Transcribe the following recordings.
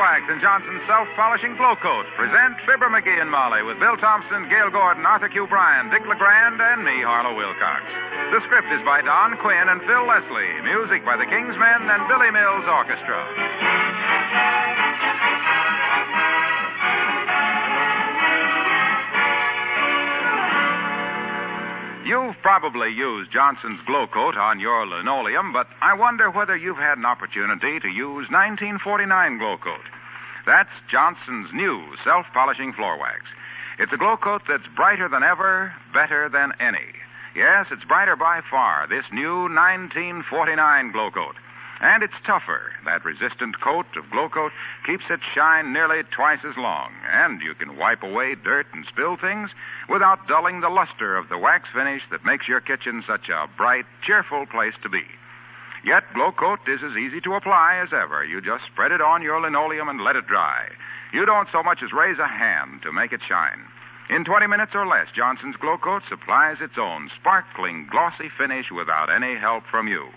Wax and Johnson's Self-Polishing Glow Coat present Fibber McGee and Molly with Bill Thompson, Gale Gordon, Arthur Q. Bryan, Dick LeGrand, and me, Harlow Wilcox. The script is by Don Quinn and Phil Leslie. Music by the Kingsmen and Billy Mills Orchestra. You've probably used Johnson's Glow Coat on your linoleum, but I wonder whether you've had an opportunity to use 1949 Glow Coat. That's Johnson's new self polishing floor wax. It's a glow coat that's brighter than ever, better than any. Yes, it's brighter by far, this new 1949 Glow Coat. And it's tougher. That resistant coat of Glow Coat keeps its shine nearly twice as long. And you can wipe away dirt and spill things without dulling the luster of the wax finish that makes your kitchen such a bright, cheerful place to be. Yet Glow Coat is as easy to apply as ever. You just spread it on your linoleum and let it dry. You don't so much as raise a hand to make it shine. In 20 minutes or less, Johnson's Glow Coat supplies its own sparkling, glossy finish without any help from you.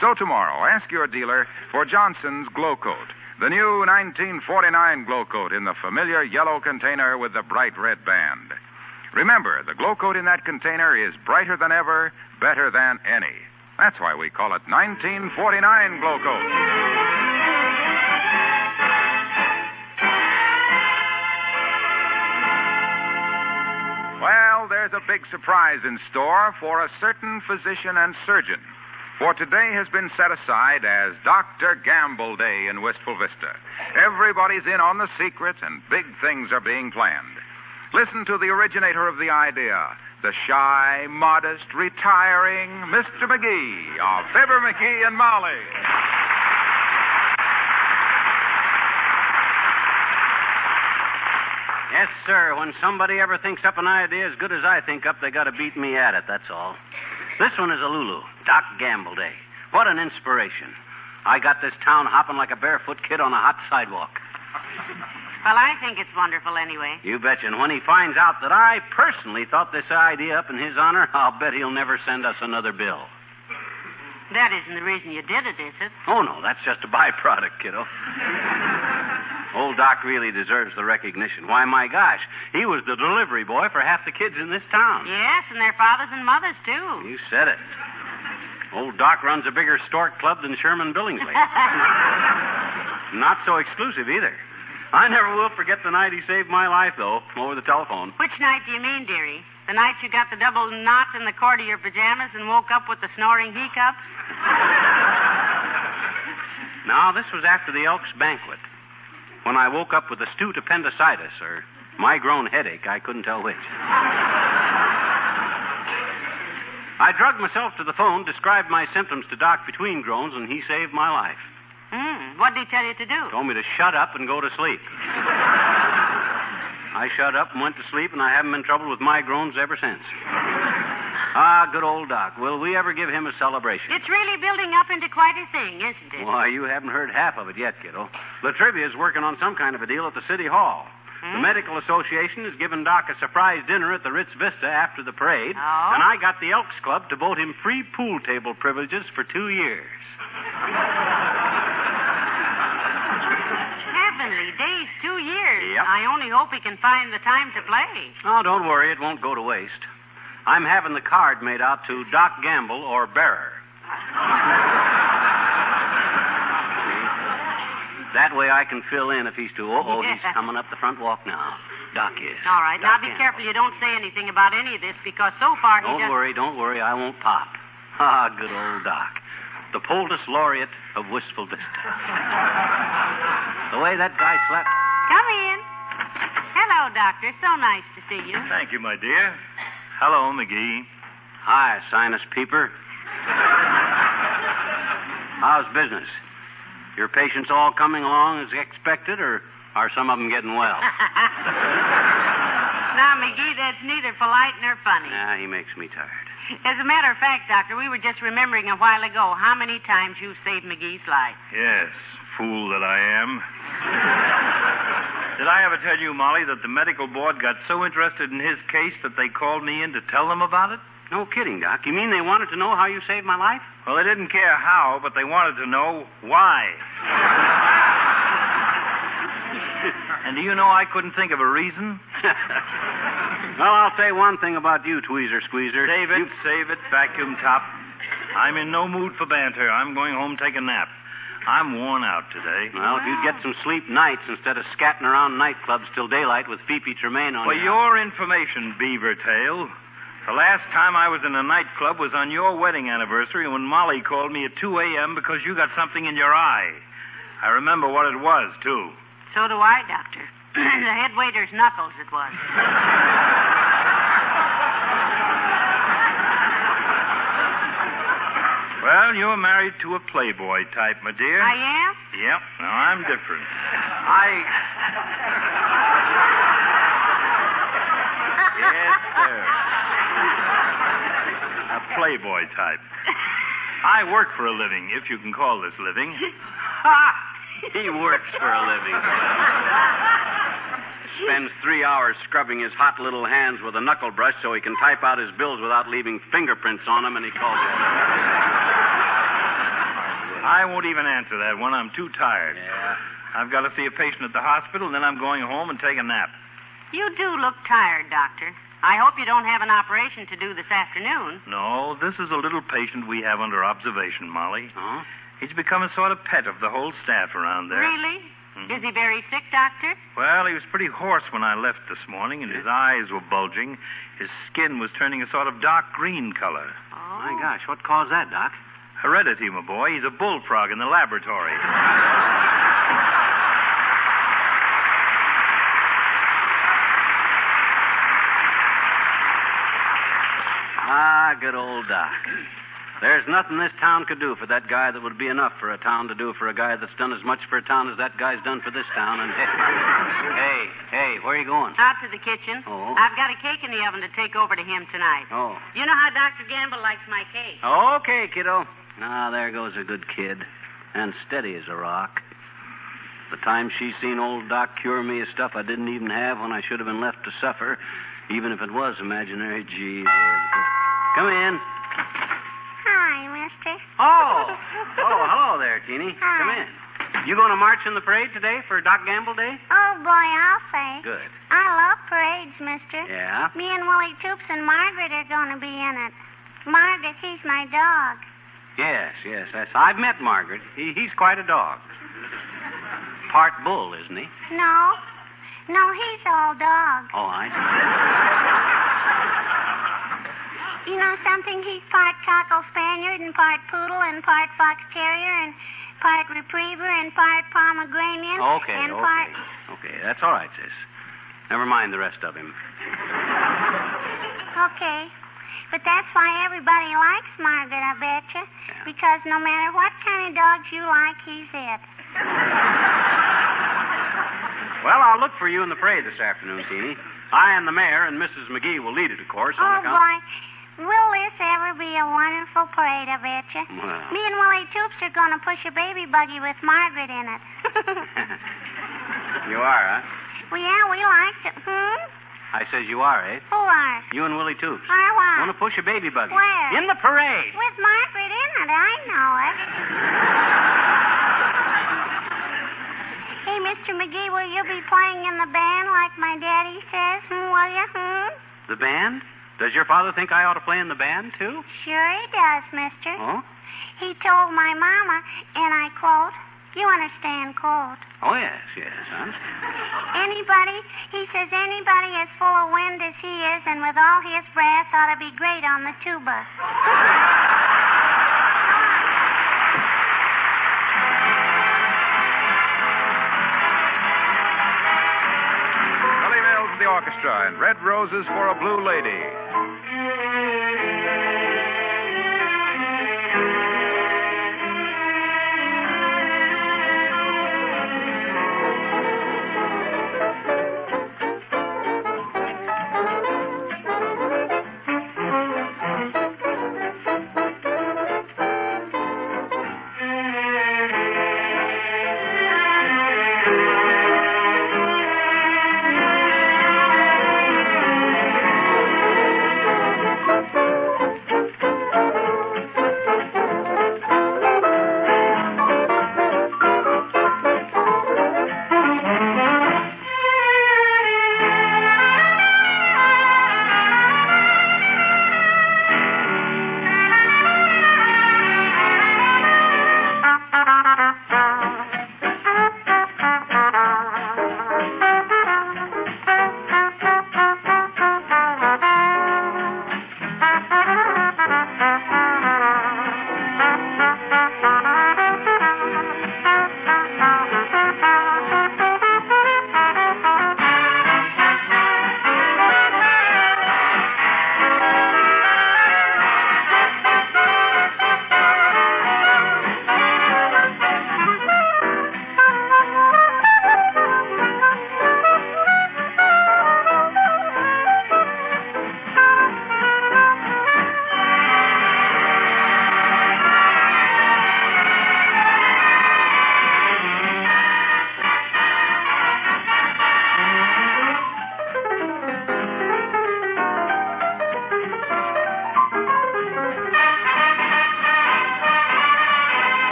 So tomorrow, ask your dealer for Johnson's Glow Coat, the new 1949 Glow Coat in the familiar yellow container with the bright red band. Remember, the Glow Coat in that container is brighter than ever, better than any. That's why we call it 1949 Glow Coat. Well, there's a big surprise in store for a certain physician and surgeon. For today has been set aside as Dr. Gamble Day in Wistful Vista. Everybody's in on the secret, and big things are being planned. Listen to the originator of the idea, the shy, modest, retiring Mr. McGee of Fibber McGee and Molly. Yes, sir. When somebody ever thinks up an idea as good as I think up, they got to beat me at it, that's all. This one is a Lulu, Doc Gamble Day. What an inspiration. I got this town hopping like a barefoot kid on a hot sidewalk. Well, I think it's wonderful anyway. You betcha. And when he finds out that I personally thought this idea up in his honor, I'll bet he'll never send us another bill. That isn't the reason you did it, is it? Oh, no, that's just a byproduct, kiddo. Old Doc really deserves the recognition. Why, my gosh, he was the delivery boy for half the kids in this town. Yes, and their fathers and mothers, too. You said it. Old Doc runs a bigger stork club than Sherman Billingsley. Not so exclusive either. I never will forget the night he saved my life, though, over the telephone. Which night do you mean, dearie? The night you got the double knot in the cord of your pajamas and woke up with the snoring hiccups? Now, this was after the Elks banquet. When I woke up with astute appendicitis or my grown headache, I couldn't tell which. I drugged myself to the phone, described my symptoms to Doc between groans, and he saved my life. Hmm. What did he tell you to do? Told me to shut up and go to sleep. I shut up and went to sleep, and I haven't been troubled with my groans ever since. Ah, good old Doc. Will we ever give him a celebration? It's really building up into quite a thing, isn't it? Why, you haven't heard half of it yet, kiddo. La Trivia's working on some kind of a deal at the City Hall. The Medical Association has given Doc a surprise dinner at the Ritz Vista after the parade, Oh? and I got the Elks Club to vote him free pool table privileges for two years. Heavenly days, two years. Yep. I only hope he can find the time to play. Oh, don't worry, it won't go to waste. I'm having the card made out to Doc Gamble or Bearer. That way I can fill in if he's too. Oh, oh, he's coming up the front walk now. Doc is. All right, now be Gamble. careful you don't say anything about any of this because so far he Don't worry, don't worry. I won't pop. Ah, good old Doc. The poultice laureate of Wistful Vista. the way that guy slept. Come in. Hello, Doctor. So nice to see you. Thank you, my dear. Hello, McGee. Hi, Sinus Peeper. How's business? Your patients all coming along as expected, or are some of them getting well? now, McGee, that's neither polite nor funny. Yeah, he makes me tired. As a matter of fact, Doctor, we were just remembering a while ago how many times you saved McGee's life. Yes, fool that I am. Did I ever tell you, Molly, that the medical board got so interested in his case that they called me in to tell them about it? No kidding, Doc. You mean they wanted to know how you saved my life? Well, they didn't care how, but they wanted to know why. and do you know I couldn't think of a reason? well, I'll say one thing about you, Tweezer Squeezer. Save it, You... save it, vacuum top. I'm in no mood for banter. I'm going home to take a nap. I'm worn out today. Well, if you'd get some sleep nights instead of scatting around nightclubs till daylight with Fifi Tremaine on For your... your information, Beaver Tail, the last time I was in a nightclub was on your wedding anniversary when Molly called me at 2 a.m. because you got something in your eye. I remember what it was, too. So do I, Doctor. the head waiter's knuckles, it was. Well, you're married to a playboy type, my dear. I am? Yep. Now, I'm different. I. yes, sir. A playboy type. I work for a living, if you can call this living. Ha! He works for a living. Spends three hours scrubbing his hot little hands with a knuckle brush so he can type out his bills without leaving fingerprints on them, and he calls it. I won't even answer that one. I'm too tired. Yeah. I've got to see a patient at the hospital, then I'm going home and take a nap. You do look tired, Doctor. I hope you don't have an operation to do this afternoon. No, this is a little patient we have under observation, Molly. Huh? He's become a sort of pet of the whole staff around there. Really? Mhm. Is he very sick, Doctor? Well, he was pretty hoarse when I left this morning, and his eyes were bulging. His skin was turning a sort of dark green color. Oh. My gosh, what caused that, Doc? Heredity, my boy. He's a bullfrog in the laboratory. Ah, good old Doc. There's nothing this town could do for that guy that would be enough for a town to do for a guy that's done as much for a town as that guy's done for this town. And hey, hey, where are you going? Out to the kitchen. Oh. I've got a cake in the oven to take over to him tonight. Oh. You know how Dr. Gamble likes my cake. Okay, kiddo. Ah, there goes a good kid. And steady as a rock. The time she's seen old Doc cure me of stuff I didn't even have when I should have been left to suffer, even if it was imaginary. Gee. Come in. Hi, mister. Oh. Oh, hello there, Teeny. Hi. Come in. You going to march in the parade today for Doc Gamble Day? Oh, boy, I'll say. Good. I love parades, mister. Yeah? Me and Willie Toops and Margaret are going to be in it. Margaret, he's my dog. Yes, yes. That's, I've met Margaret. He, he's quite a dog. Part bull, isn't he? No. No, he's all dog. Oh, I see. You know something? He's part Cockle Spaniard and part Poodle and part Fox Terrier and part Retriever and part Pomegranate. Okay, and okay. part... Okay, that's all right, sis. Never mind the rest of him. Okay. But that's why everybody likes Margaret, I betcha. Because no matter what kind of dogs you like, he's it. Well, I'll look for you in the parade this afternoon, Teeny. I and the mayor and Mrs. McGee will lead it, of course. Oh, boy. Will this ever be a wonderful parade, I betcha? Well. Me and Willie Toops are going to push a baby buggy with Margaret in it. you are, huh? well, yeah, we liked it. Hmm? I says you are, eh? Who are? You and Willie Toops. I what? Want to push a baby buggy? Where? In the parade. With Margaret in it, I know it. hey, Mr. McGee, will you be playing in the band like my daddy says? Hmm, will you? Hmm? The band? Does your father think I ought to play in the band, too? Sure he does, mister. Oh? He told my mama, and you understand quote, Oh, yes, yes, huh? anybody, he says anybody as full of wind as he is and with all his breath ought to be great on the tuba. Billy Mills and the Orchestra and Red Roses for a Blue Lady.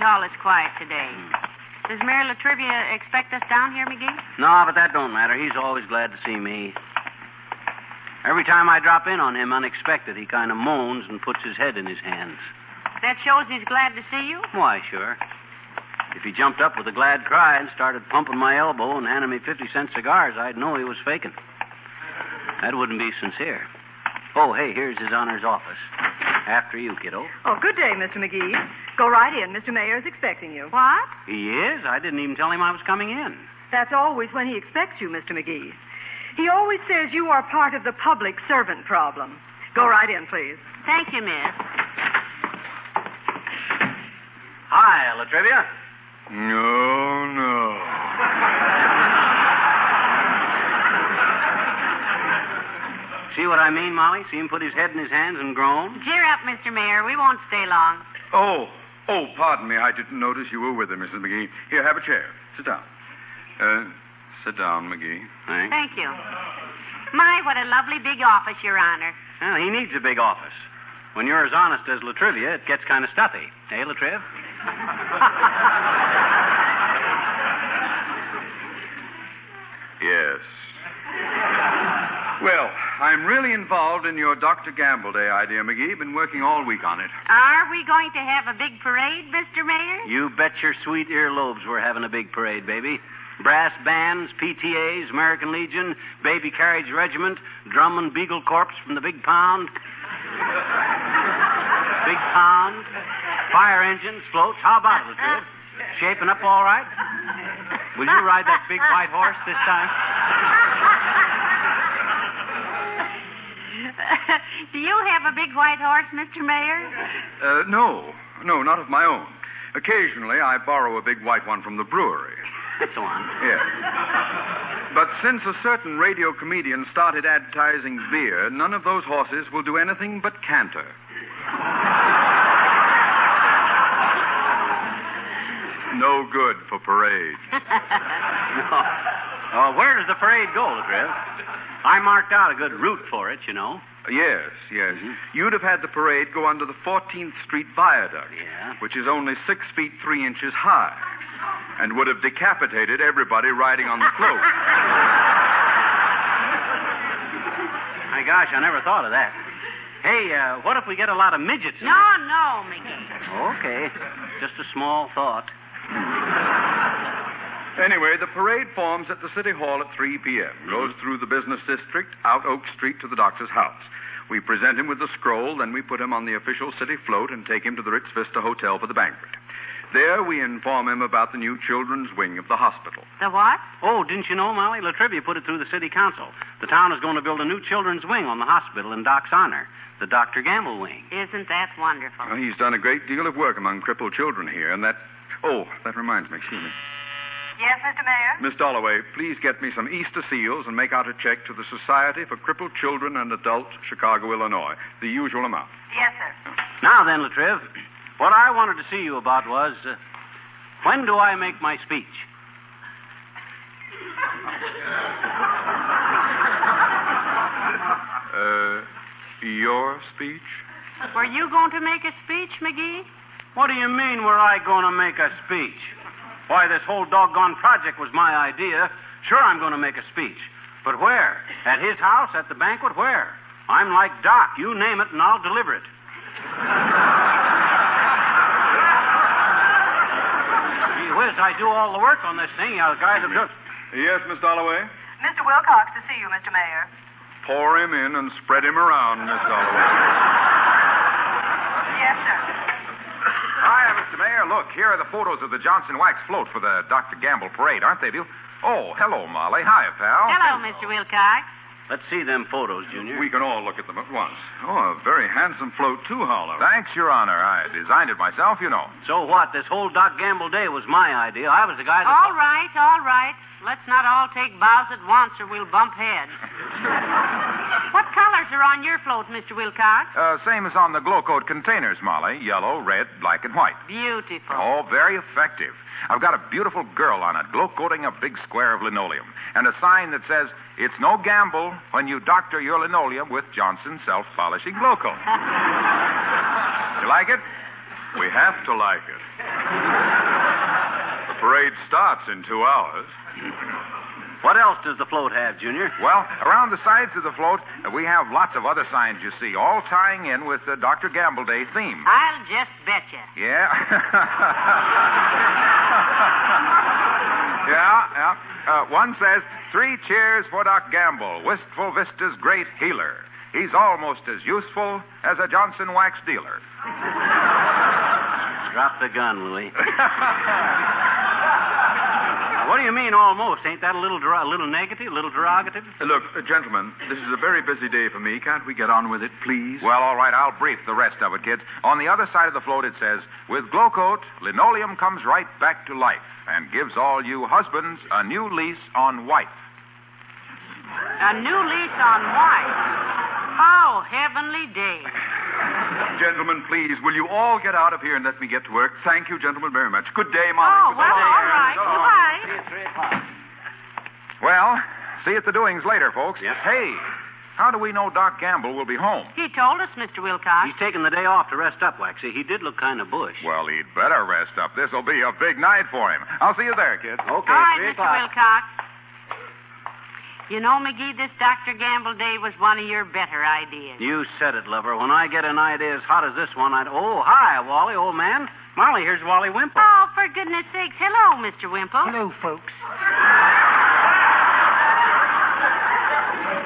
Hall is quiet today. Does Mayor La Trivia expect us down here, McGee? No, but that don't matter. He's always glad to see me. Every time I drop in on him unexpected, he kind of moans and puts his head in his hands. That shows he's glad to see you. Why, sure. If he jumped up with a glad cry and started pumping my elbow and handing me 50 cent cigars, I'd know he was faking. That wouldn't be sincere. Oh, hey, here's his honor's office. After you, kiddo. Oh, good day, Mr. McGee. Go right in. Mr. Mayor is expecting you. What? He is? I didn't even tell him I was coming in. That's always when he expects you, Mr. McGee. He always says you are part of the public servant problem. Go right in, please. Thank you, miss. Hi, La Trivia. No, no. See what I mean, Molly? See him put his head in his hands and groan? Cheer up, Mr. Mayor. We won't stay long. Oh, oh, pardon me. I didn't notice you were with her, Mrs. McGee. Here, have a chair. Sit down. Uh, sit down, McGee. Thanks. Thank you. My, what a lovely big office, Your Honor. Well, he needs a big office. When you're as honest as La Trivia, it gets kind of stuffy. Eh, Latriv? Yes. Well, I'm really involved in your Dr. Gamble Day idea, McGee. Been working all week on it. Are we going to have a big parade, Mr. Mayor? You bet your sweet earlobes we're having a big parade, baby. Brass bands, PTAs, American Legion, Baby Carriage Regiment, Drum and Beagle Corps from the Big Pound. big Pound. Fire engines, floats. How about it, Latriv? Shaping up all right? Will you ride that big white horse this time? Do you have a big white horse, Mr. Mayor? Uh, no, no, not of my own. Occasionally, I borrow a big white one from the brewery. So on. Yes. But since a certain radio comedian started advertising beer, none of those horses will do anything but canter. No good for parade. Oh, where does the parade go, Latriv? I marked out a good route for it, you know. Yes, yes. You'd have had the parade go under the 14th Street Viaduct, Yeah. which is only six feet three inches high, and would have decapitated everybody riding on the float. My gosh, I never thought of that. Hey, uh, what if we get a lot of midgets No, it? no, McGee. Okay. Just a small thought. Anyway, the parade forms at the City Hall at 3 p.m., goes through the business district, out Oak Street to the doctor's house. We present him with the scroll, then we put him on the official city float and take him to the Ritz Vista Hotel for the banquet. There, we inform him about the new children's wing of the hospital. The what? Oh, didn't you know, Molly? La Trivia put it through the city council. The town is going to build a new children's wing on the hospital in Doc's honor, the Dr. Gamble wing. Isn't that wonderful? Well, he's done a great deal of work among crippled children here, and that. Oh, that reminds me, excuse me. Yes, Mr. Mayor? Miss Dalloway, please get me some Easter seals and make out a check to the Society for Crippled Children and Adults, Chicago, Illinois. The usual amount. Yes, sir. Now then, Latriv, what I wanted to see you about was uh, when do I make my speech? Uh, your speech? Were you going to make a speech, McGee? What do you mean, were I going to make a speech? Why, this whole doggone project was my idea. Sure, I'm going to make a speech. But where? At his house? At the banquet? Where? I'm like Doc. You name it, and I'll deliver it. Gee whiz, I do all the work on this thing. You guys have just. Yes, Miss Dalloway? Mr. Wilcox to see you, Mr. Mayor. Pour him in and spread him around, Miss Dalloway. Yes, sir. Hi, Mr. Mayor. Look, here are the photos of the Johnson Wax float for the Dr. Gamble parade, aren't they, Bill? Oh, hello, Molly. Hi, pal. Hello, Mr. Wilcox. Let's see them photos, Junior. We can all look at them at once. Oh, a very handsome float, too, Harlow. Thanks, Your Honor. I designed it myself, you know. So what? This whole Doc Gamble day was my idea. I was the guy that. All right, all right. Let's not all take bows at once or we'll bump heads. what colors are on your float, Mr. Wilcox? Uh, same as on the glow coat containers, Molly. Yellow, red, black, and white. Beautiful. Oh, very effective. I've got a beautiful girl on it, glow coating a big square of linoleum, and a sign that says, It's no gamble when you doctor your linoleum with Johnson self polishing glow coat. you like it? We have to like it. The parade starts in two hours. What else does the float have, Junior? Well, around the sides of the float, uh, we have lots of other signs you see, all tying in with the Dr. Gamble Day theme. I'll just bet you. Yeah. yeah, yeah. Uh, one says, Three cheers for Doc Gamble, Wistful Vista's great healer. He's almost as useful as a Johnson wax dealer. Drop the gun, Louis. what do you mean almost? Ain't that a little der- a little negative, a little derogative? Look, uh, gentlemen, this is a very busy day for me. Can't we get on with it, please? Well, all right, I'll brief the rest of it, kids. On the other side of the float, it says, With Glow Coat, linoleum comes right back to life and gives all you husbands a new lease on wife. A new lease on white. How heavenly day. Gentlemen, please, will you all get out of here and let me get to work? Thank you, gentlemen, very much. Good day, Molly. Oh, Good well, day. all right. So. Goodbye. Well, see you at the doings later, folks. Yep. Hey, how do we know Doc Gamble will be home? He told us, Mr. Wilcox. He's taking the day off to rest up, Waxy. He did look kind of bush. Well, he'd better rest up. This'll be a big night for him. I'll see you there, kids. Okay, All right, three Mr. Wilcox. You know, McGee, this Dr. Gamble Day was one of your better ideas. You said it, lover. When I get an idea as hot as this one, I'd. Oh, hi, Wally, old man. Molly, here's Wally Wimple. Oh, for goodness sakes. Hello, Mr. Wimple. Hello, folks.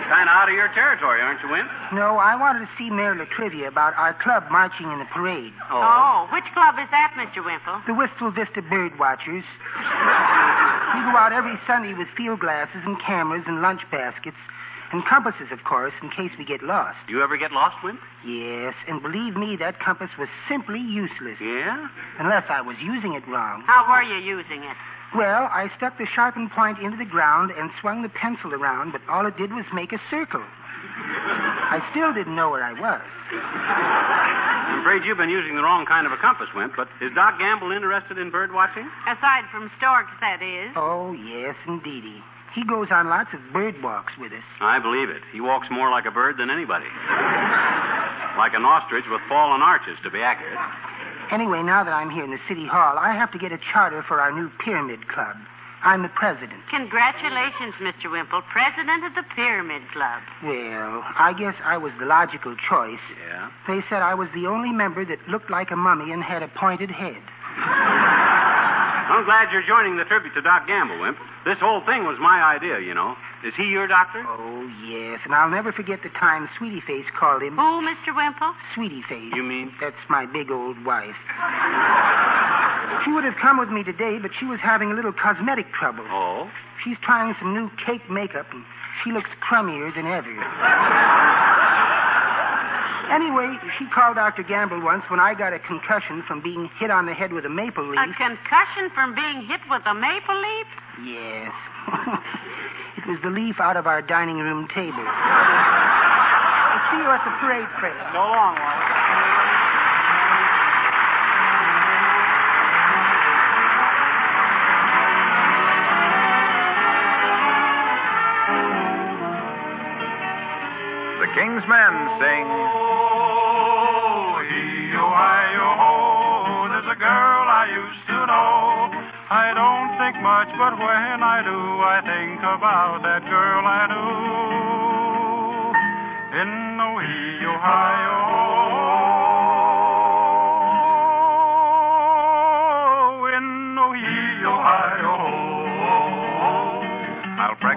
Kind of out of your territory, aren't you, Wimp? No, I wanted to see Mayor La Trivia about our club marching in the parade. Oh, oh which club is that, Mr. Wimple? The Wistful Vista Bird Watchers. We go out every Sunday with field glasses and cameras and lunch baskets. And compasses, of course, in case we get lost. Do you ever get lost, Wimp? Yes, and believe me, that compass was simply useless. Yeah? Unless I was using it wrong. How were you using it? Well, I stuck the sharpened point into the ground and swung the pencil around, but all it did was make a circle. I still didn't know where I was. I'm afraid you've been using the wrong kind of a compass, Wimp, but is Doc Gamble interested in bird watching? Aside from storks, that is. Oh, yes, indeedy. He goes on lots of bird walks with us. I believe it. He walks more like a bird than anybody. like an ostrich with fallen arches, to be accurate. Anyway, now that I'm here in the city hall, I have to get a charter for our new pyramid club. I'm the president. Congratulations, Mr. Wimple, president of the Pyramid Club. Well, I guess I was the logical choice. Yeah? They said I was the only member that looked like a mummy and had a pointed head. I'm glad you're joining the tribute to Doc Gamble, Wimp. This whole thing was my idea, you know. Is he your doctor? Oh, yes. And I'll never forget the time Sweetie Face called him. Oh, Mr. Wimple? Sweetie Face. You mean? That's my big old wife. she would have come with me today, but she was having a little cosmetic trouble. Oh? She's trying some new cake makeup, and she looks crummier than ever. Anyway, she called Dr. Gamble once when I got a concussion from being hit on the head with a maple leaf. A concussion from being hit with a maple leaf? Yes. it was the leaf out of our dining room table. I'll see you at the parade, Fred. So long, Wally. Men sing. Oh, there's a girl I used to know. I don't think much, but when I do, I think about that girl I knew in Ohio.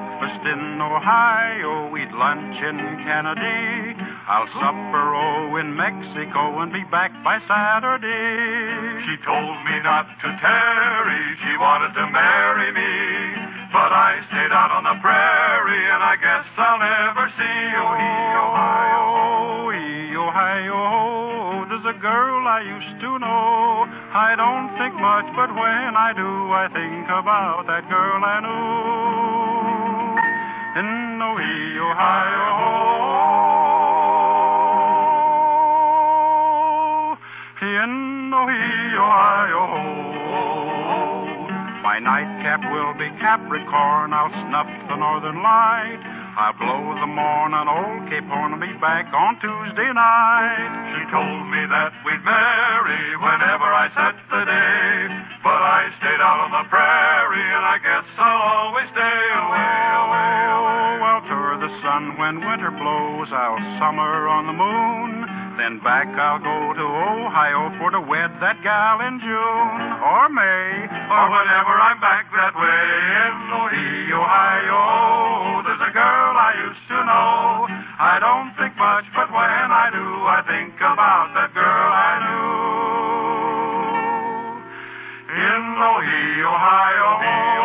Breakfast in Ohio, eat lunch in Kennedy. I'll supper, oh, in Mexico and be back by Saturday. She told me not to tarry, she wanted to marry me. But I stayed out on the prairie, and I guess I'll never see Ohio. Ohio, there's a girl I used to know. I don't think much, but when I do, I think about that girl I knew in Ohio. In Ohio. My nightcap will be Capricorn. I'll snuff the northern light. I'll blow the morn on old Cape Horn and be back on Tuesday night. She told me that we'd marry whenever I set the day. But I stayed out on the prairie, and I guess I'll always stay when winter blows. I'll summer on the moon. Then back I'll go to Ohio for to wed that gal in June or May or whenever I'm back that way in Ohio. There's a girl I used to know. I don't think much, but when I do, I think about that girl I knew in Ohio, Ohio.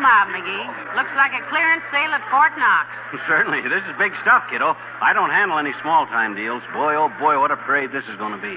Mob, McGee. Looks like a clearance sale at Fort Knox. Certainly. This is big stuff, kiddo. I don't handle any small time deals. Boy, oh boy, what a parade this is going to be.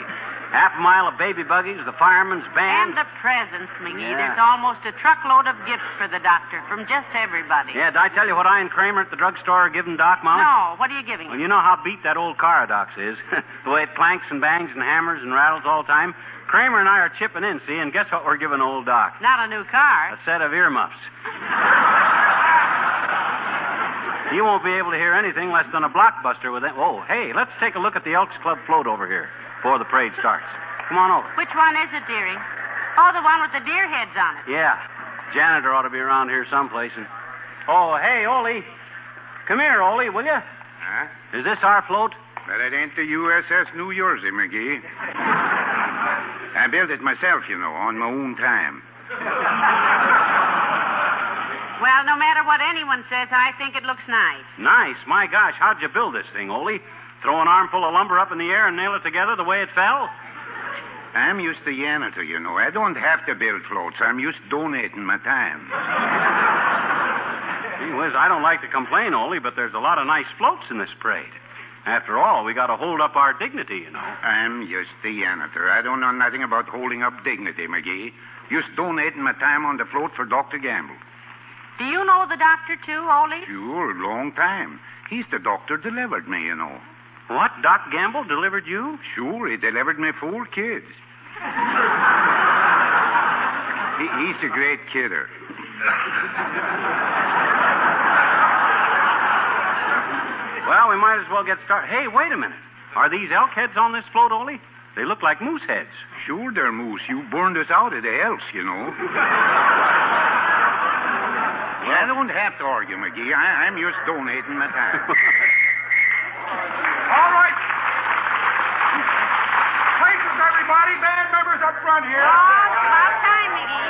Half a mile of baby buggies, the fireman's band. And the presents, McGee. Yeah. There's almost a truckload of gifts for the doctor from just everybody. Yeah, did I tell you what I and Kramer at the drugstore are giving Doc, Molly? No, what are you giving Well, you know how beat that old car of Doc's is. the way it clanks and bangs and hammers and rattles all the time. Kramer and I are chipping in, see, and guess what we're giving old Doc? Not a new car. A set of earmuffs. you won't be able to hear anything less than a blockbuster with it. Oh, hey, let's take a look at the Elks Club float over here before the parade starts. Come on over. Which one is it, dearie? Oh, the one with the deer heads on it. Yeah. Janitor ought to be around here someplace. And... Oh, hey, Ole. Come here, Ole, will you? Huh? Is this our float? But it ain't the USS New Jersey, McGee. I built it myself, you know, on my own time. Well, no matter what anyone says, I think it looks nice. Nice. My gosh, how'd you build this thing, Ole? Throw an armful of lumber up in the air and nail it together the way it fell? I'm used to janitor, you know. I don't have to build floats. I'm used to donating my time. Gee whiz, I don't like to complain, Ole, but there's a lot of nice floats in this parade. After all, we got to hold up our dignity, you know. I'm just a janitor. I don't know nothing about holding up dignity, McGee. Just donating my time on the float for Dr. Gamble. Do you know the doctor, too, Ole? Sure, long time. He's the doctor delivered me, you know. What? Doc Gamble delivered you? Sure, he delivered me four kids. he, he's a great kidder. Well, we might as well get started. Hey, wait a minute. Are these elk heads on this float, Ole? They look like moose heads. Sure, they're moose. You burned us out of the else, you know. I don't have to argue, McGee. I, I'm just donating my time. All right. Places, everybody. Band members up front here. Oh, about time, McGee.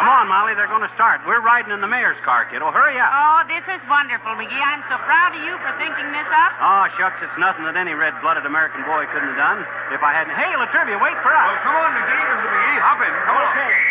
Come on, Molly. They're going to start. We're riding in the mayor's car, kiddo. Hurry up. Oh, this is wonderful, McGee. I'm so proud of you for thinking this up. Oh, shucks, it's nothing that any red-blooded American boy couldn't have done. If I hadn't... Hey, La Trivia, wait for us. Oh, come on, McGee. Mr. McGee. Hop in. Come on. Okay. Sure,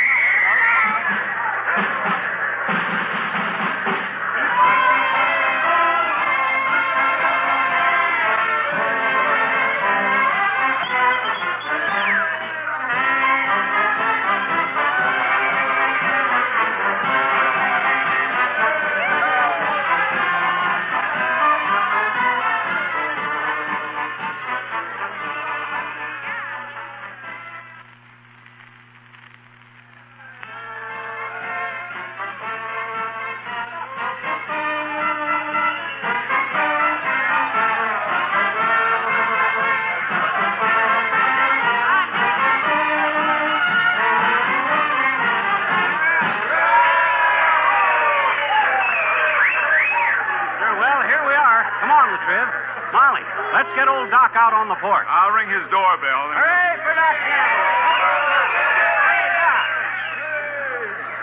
porch. I'll ring his doorbell. and- Hooray for Doc Gamble.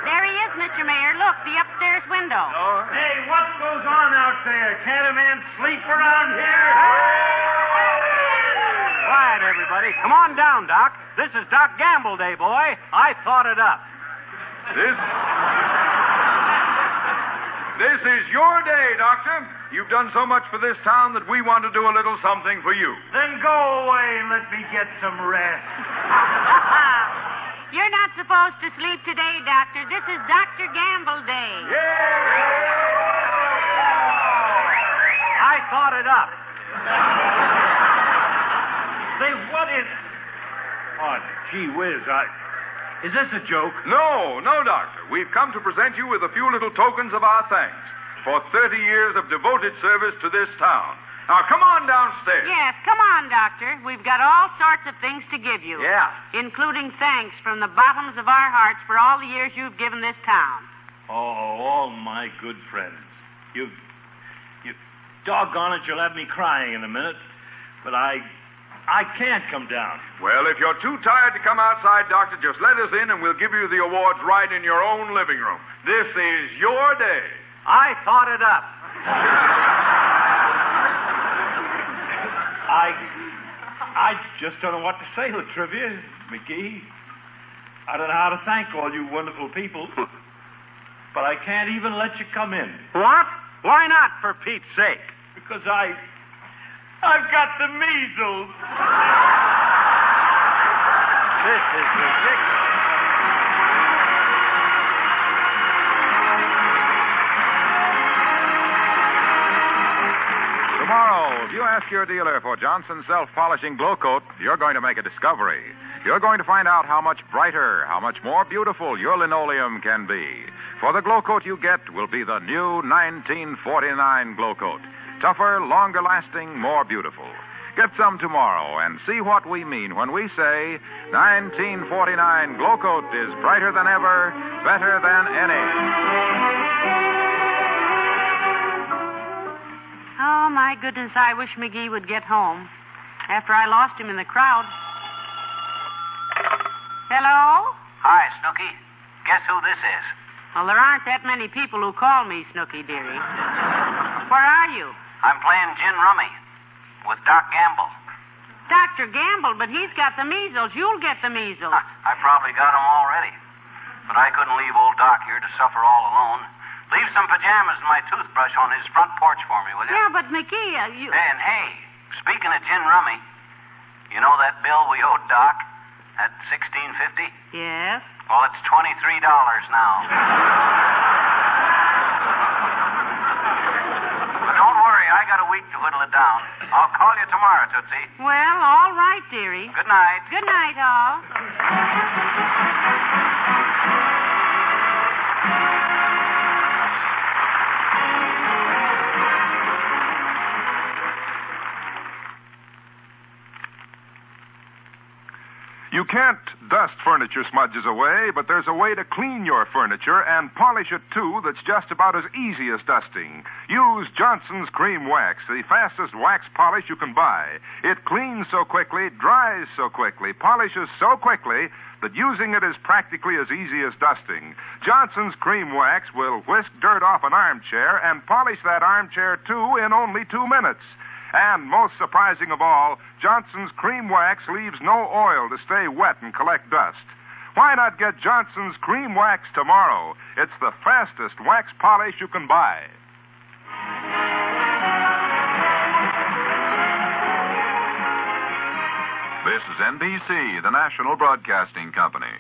There he is, Mr. Mayor. Look, the upstairs window. Hey, what goes on out there? Can't a man sleep around here? Quiet, everybody. Come on down, Doc. This is Doc Gamble Day, boy. I thought it up. This. This is your day, Doctor. You've done so much for this town that we want to do a little something for you. Then go away and let me get some rest. You're not supposed to sleep today, Doctor. This is Dr. Gamble Day. Yeah! I thought it up. Say, what is. Oh, gee whiz, I. Is this a joke? No, no, Doctor. We've come to present you with a few little tokens of our thanks for 30 years of devoted service to this town. Now, come on downstairs. Yes, come on, Doctor. We've got all sorts of things to give you. Yeah. Including thanks from the bottoms of our hearts for all the years you've given this town. Oh, all my good friends. You've. You. Doggone it, you'll have me crying in a minute. But I. I can't come down. Well, if you're too tired to come outside, Doctor, just let us in and we'll give you the awards right in your own living room. This is your day. I thought it up. I. I just don't know what to say, La Trivia, McGee. I don't know how to thank all you wonderful people. but I can't even let you come in. What? Why not, for Pete's sake? Because I. I've got the measles. This is ridiculous. If you ask your dealer for Johnson's self polishing glow coat, you're going to make a discovery. You're going to find out how much brighter, how much more beautiful your linoleum can be. For the glow coat you get will be the new 1949 glow coat. Tougher, longer lasting, more beautiful. Get some tomorrow and see what we mean when we say 1949 glow coat is brighter than ever, better than any. Oh, my goodness, I wish McGee would get home. After I lost him in the crowd. Hello? Hi, Snooky. Guess who this is? Well, there aren't that many people who call me Snooky, dearie. Where are you? I'm playing gin rummy with Doc Gamble. Dr. Gamble, but he's got the measles. You'll get the measles. I probably got 'em already. But I couldn't leave old Doc here to suffer all alone. Leave some pajamas and my toothbrush on his front porch for me, will you? Yeah, but McGee, uh, you. And hey, speaking of gin rummy, you know that bill we owed Doc at sixteen fifty? Yes? Well, it's twenty three dollars now. but don't worry, I got a week to whittle it down. I'll call you tomorrow, Tootsie. Well, all right, dearie. Good night. Good night, all. You can't dust furniture smudges away, but there's a way to clean your furniture and polish it too that's just about as easy as dusting. Use Johnson's Cream Wax, the fastest wax polish you can buy. It cleans so quickly, dries so quickly, polishes so quickly that using it is practically as easy as dusting. Johnson's Cream Wax will whisk dirt off an armchair and polish that armchair too in only two minutes. And most surprising of all, Johnson's Cream Wax leaves no oil to stay wet and collect dust. Why not get Johnson's Cream Wax tomorrow? It's the fastest wax polish you can buy. This is NBC, the national broadcasting company.